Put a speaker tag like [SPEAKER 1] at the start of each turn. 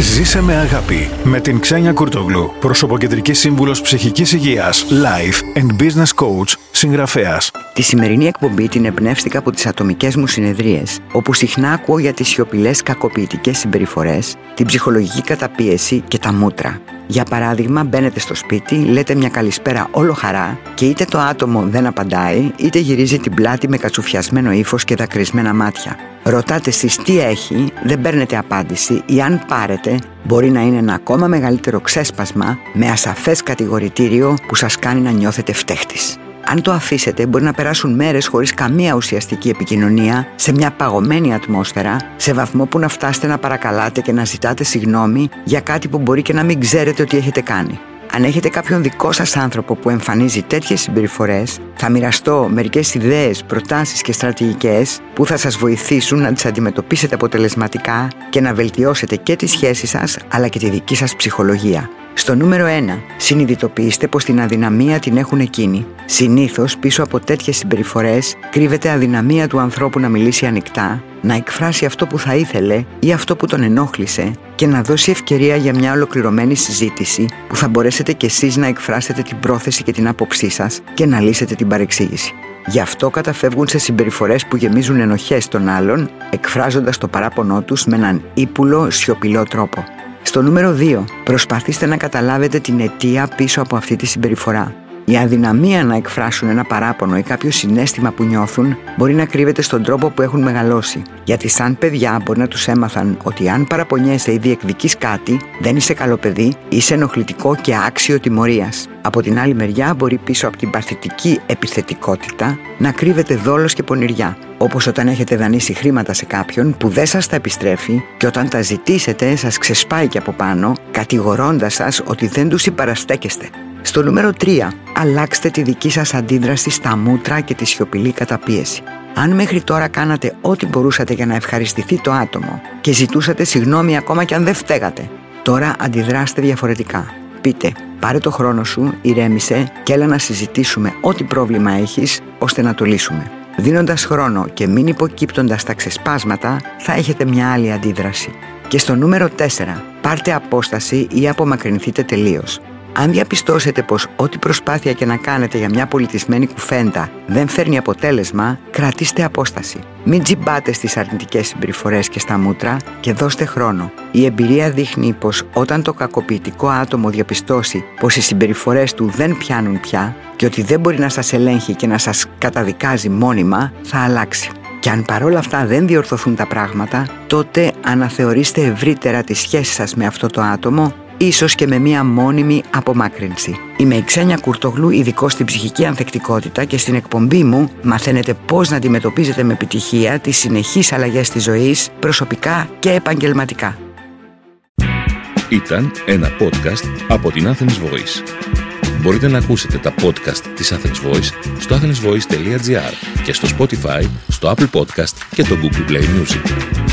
[SPEAKER 1] Ζήσε με αγάπη με την Ξένια Κουρτογλου, προσωποκεντρική σύμβουλος ψυχικής υγείας, life and business coach, συγγραφέας.
[SPEAKER 2] Τη σημερινή εκπομπή την εμπνεύστηκα από τις ατομικές μου συνεδρίες, όπου συχνά ακούω για τις σιωπηλές κακοποιητικές συμπεριφορές, την ψυχολογική καταπίεση και τα μούτρα. Για παράδειγμα, μπαίνετε στο σπίτι, λέτε μια καλησπέρα όλο χαρά και είτε το άτομο δεν απαντάει, είτε γυρίζει την πλάτη με κατσουφιασμένο ύφος και δακρυσμένα μάτια. Ρωτάτε εσείς τι έχει, δεν παίρνετε απάντηση ή αν πάρετε μπορεί να είναι ένα ακόμα μεγαλύτερο ξέσπασμα με ασαφές κατηγορητήριο που σας κάνει να νιώθετε φταίχτης. Αν το αφήσετε, μπορεί να περάσουν μέρες χωρίς καμία ουσιαστική επικοινωνία, σε μια παγωμένη ατμόσφαιρα, σε βαθμό που να φτάσετε να παρακαλάτε και να ζητάτε συγγνώμη για κάτι που μπορεί και να μην ξέρετε ότι έχετε κάνει. Αν έχετε κάποιον δικό σας άνθρωπο που εμφανίζει τέτοιες συμπεριφορές, θα μοιραστώ μερικές ιδέες, προτάσεις και στρατηγικές που θα σας βοηθήσουν να τις αντιμετωπίσετε αποτελεσματικά και να βελτιώσετε και τις σχέσεις σας αλλά και τη δική σας ψυχολογία. Στο νούμερο 1, συνειδητοποιήστε πως την αδυναμία την έχουν εκείνοι. Συνήθως πίσω από τέτοιες συμπεριφορές κρύβεται αδυναμία του ανθρώπου να μιλήσει ανοιχτά, να εκφράσει αυτό που θα ήθελε ή αυτό που τον ενόχλησε και να δώσει ευκαιρία για μια ολοκληρωμένη συζήτηση που θα μπορέσετε κι εσείς να εκφράσετε την πρόθεση και την άποψή σας και να λύσετε την παρεξήγηση. Γι' αυτό καταφεύγουν σε συμπεριφορές που γεμίζουν ενοχές των άλλων, εκφράζοντας το παράπονό τους με έναν ύπουλο, σιωπηλό τρόπο. Στο νούμερο 2, προσπαθήστε να καταλάβετε την αιτία πίσω από αυτή τη συμπεριφορά. Η αδυναμία να εκφράσουν ένα παράπονο ή κάποιο συνέστημα που νιώθουν μπορεί να κρύβεται στον τρόπο που έχουν μεγαλώσει. Γιατί, σαν παιδιά, μπορεί να τους έμαθαν ότι αν παραπονιέσαι ή διεκδικείς κάτι, δεν είσαι καλό παιδί, είσαι ενοχλητικό και άξιο τιμωρίας. Από την άλλη μεριά, μπορεί πίσω από την παθητική επιθετικότητα να κρύβεται δόλος και πονηριά. Όπως όταν έχετε δανείσει χρήματα σε κάποιον που δεν σας τα επιστρέφει και όταν τα ζητήσετε, σας ξεσπάει και από πάνω, κατηγορώντας σας ότι δεν τους συμπαραστέκεστε. Στο νούμερο 3, αλλάξτε τη δική σας αντίδραση στα μούτρα και τη σιωπηλή καταπίεση. Αν μέχρι τώρα κάνατε ό,τι μπορούσατε για να ευχαριστηθεί το άτομο και ζητούσατε συγγνώμη ακόμα και αν δεν φταίγατε, τώρα αντιδράστε διαφορετικά. Πείτε, πάρε το χρόνο σου, ηρέμησε και έλα να συζητήσουμε ό,τι πρόβλημα έχεις ώστε να το λύσουμε. Δίνοντας χρόνο και μην υποκύπτοντας τα ξεσπάσματα, θα έχετε μια άλλη αντίδραση. Και στο νούμερο 4, πάρτε απόσταση ή απομακρυνθείτε τελείως. Αν διαπιστώσετε πως ό,τι προσπάθεια και να κάνετε για μια πολιτισμένη κουφέντα δεν φέρνει αποτέλεσμα, κρατήστε απόσταση. Μην τζιμπάτε στις αρνητικές συμπεριφορές και στα μούτρα και δώστε χρόνο. Η εμπειρία δείχνει πως όταν το κακοποιητικό άτομο διαπιστώσει πως οι συμπεριφορές του δεν πιάνουν πια και ότι δεν μπορεί να σας ελέγχει και να σας καταδικάζει μόνιμα, θα αλλάξει. Και αν παρόλα αυτά δεν διορθωθούν τα πράγματα, τότε αναθεωρήστε ευρύτερα τη σχέση σας με αυτό το άτομο ίσως και με μία μόνιμη απομάκρυνση. Είμαι η Ξένια Κουρτογλού, ειδικό στην ψυχική ανθεκτικότητα και στην εκπομπή μου μαθαίνετε πώς να αντιμετωπίζετε με επιτυχία τις συνεχείς αλλαγές της ζωής, προσωπικά και επαγγελματικά.
[SPEAKER 3] Ήταν ένα podcast από την Athens Voice. Μπορείτε να ακούσετε τα podcast της Athens Voice στο athensvoice.gr και στο Spotify, στο Apple Podcast και το Google Play Music.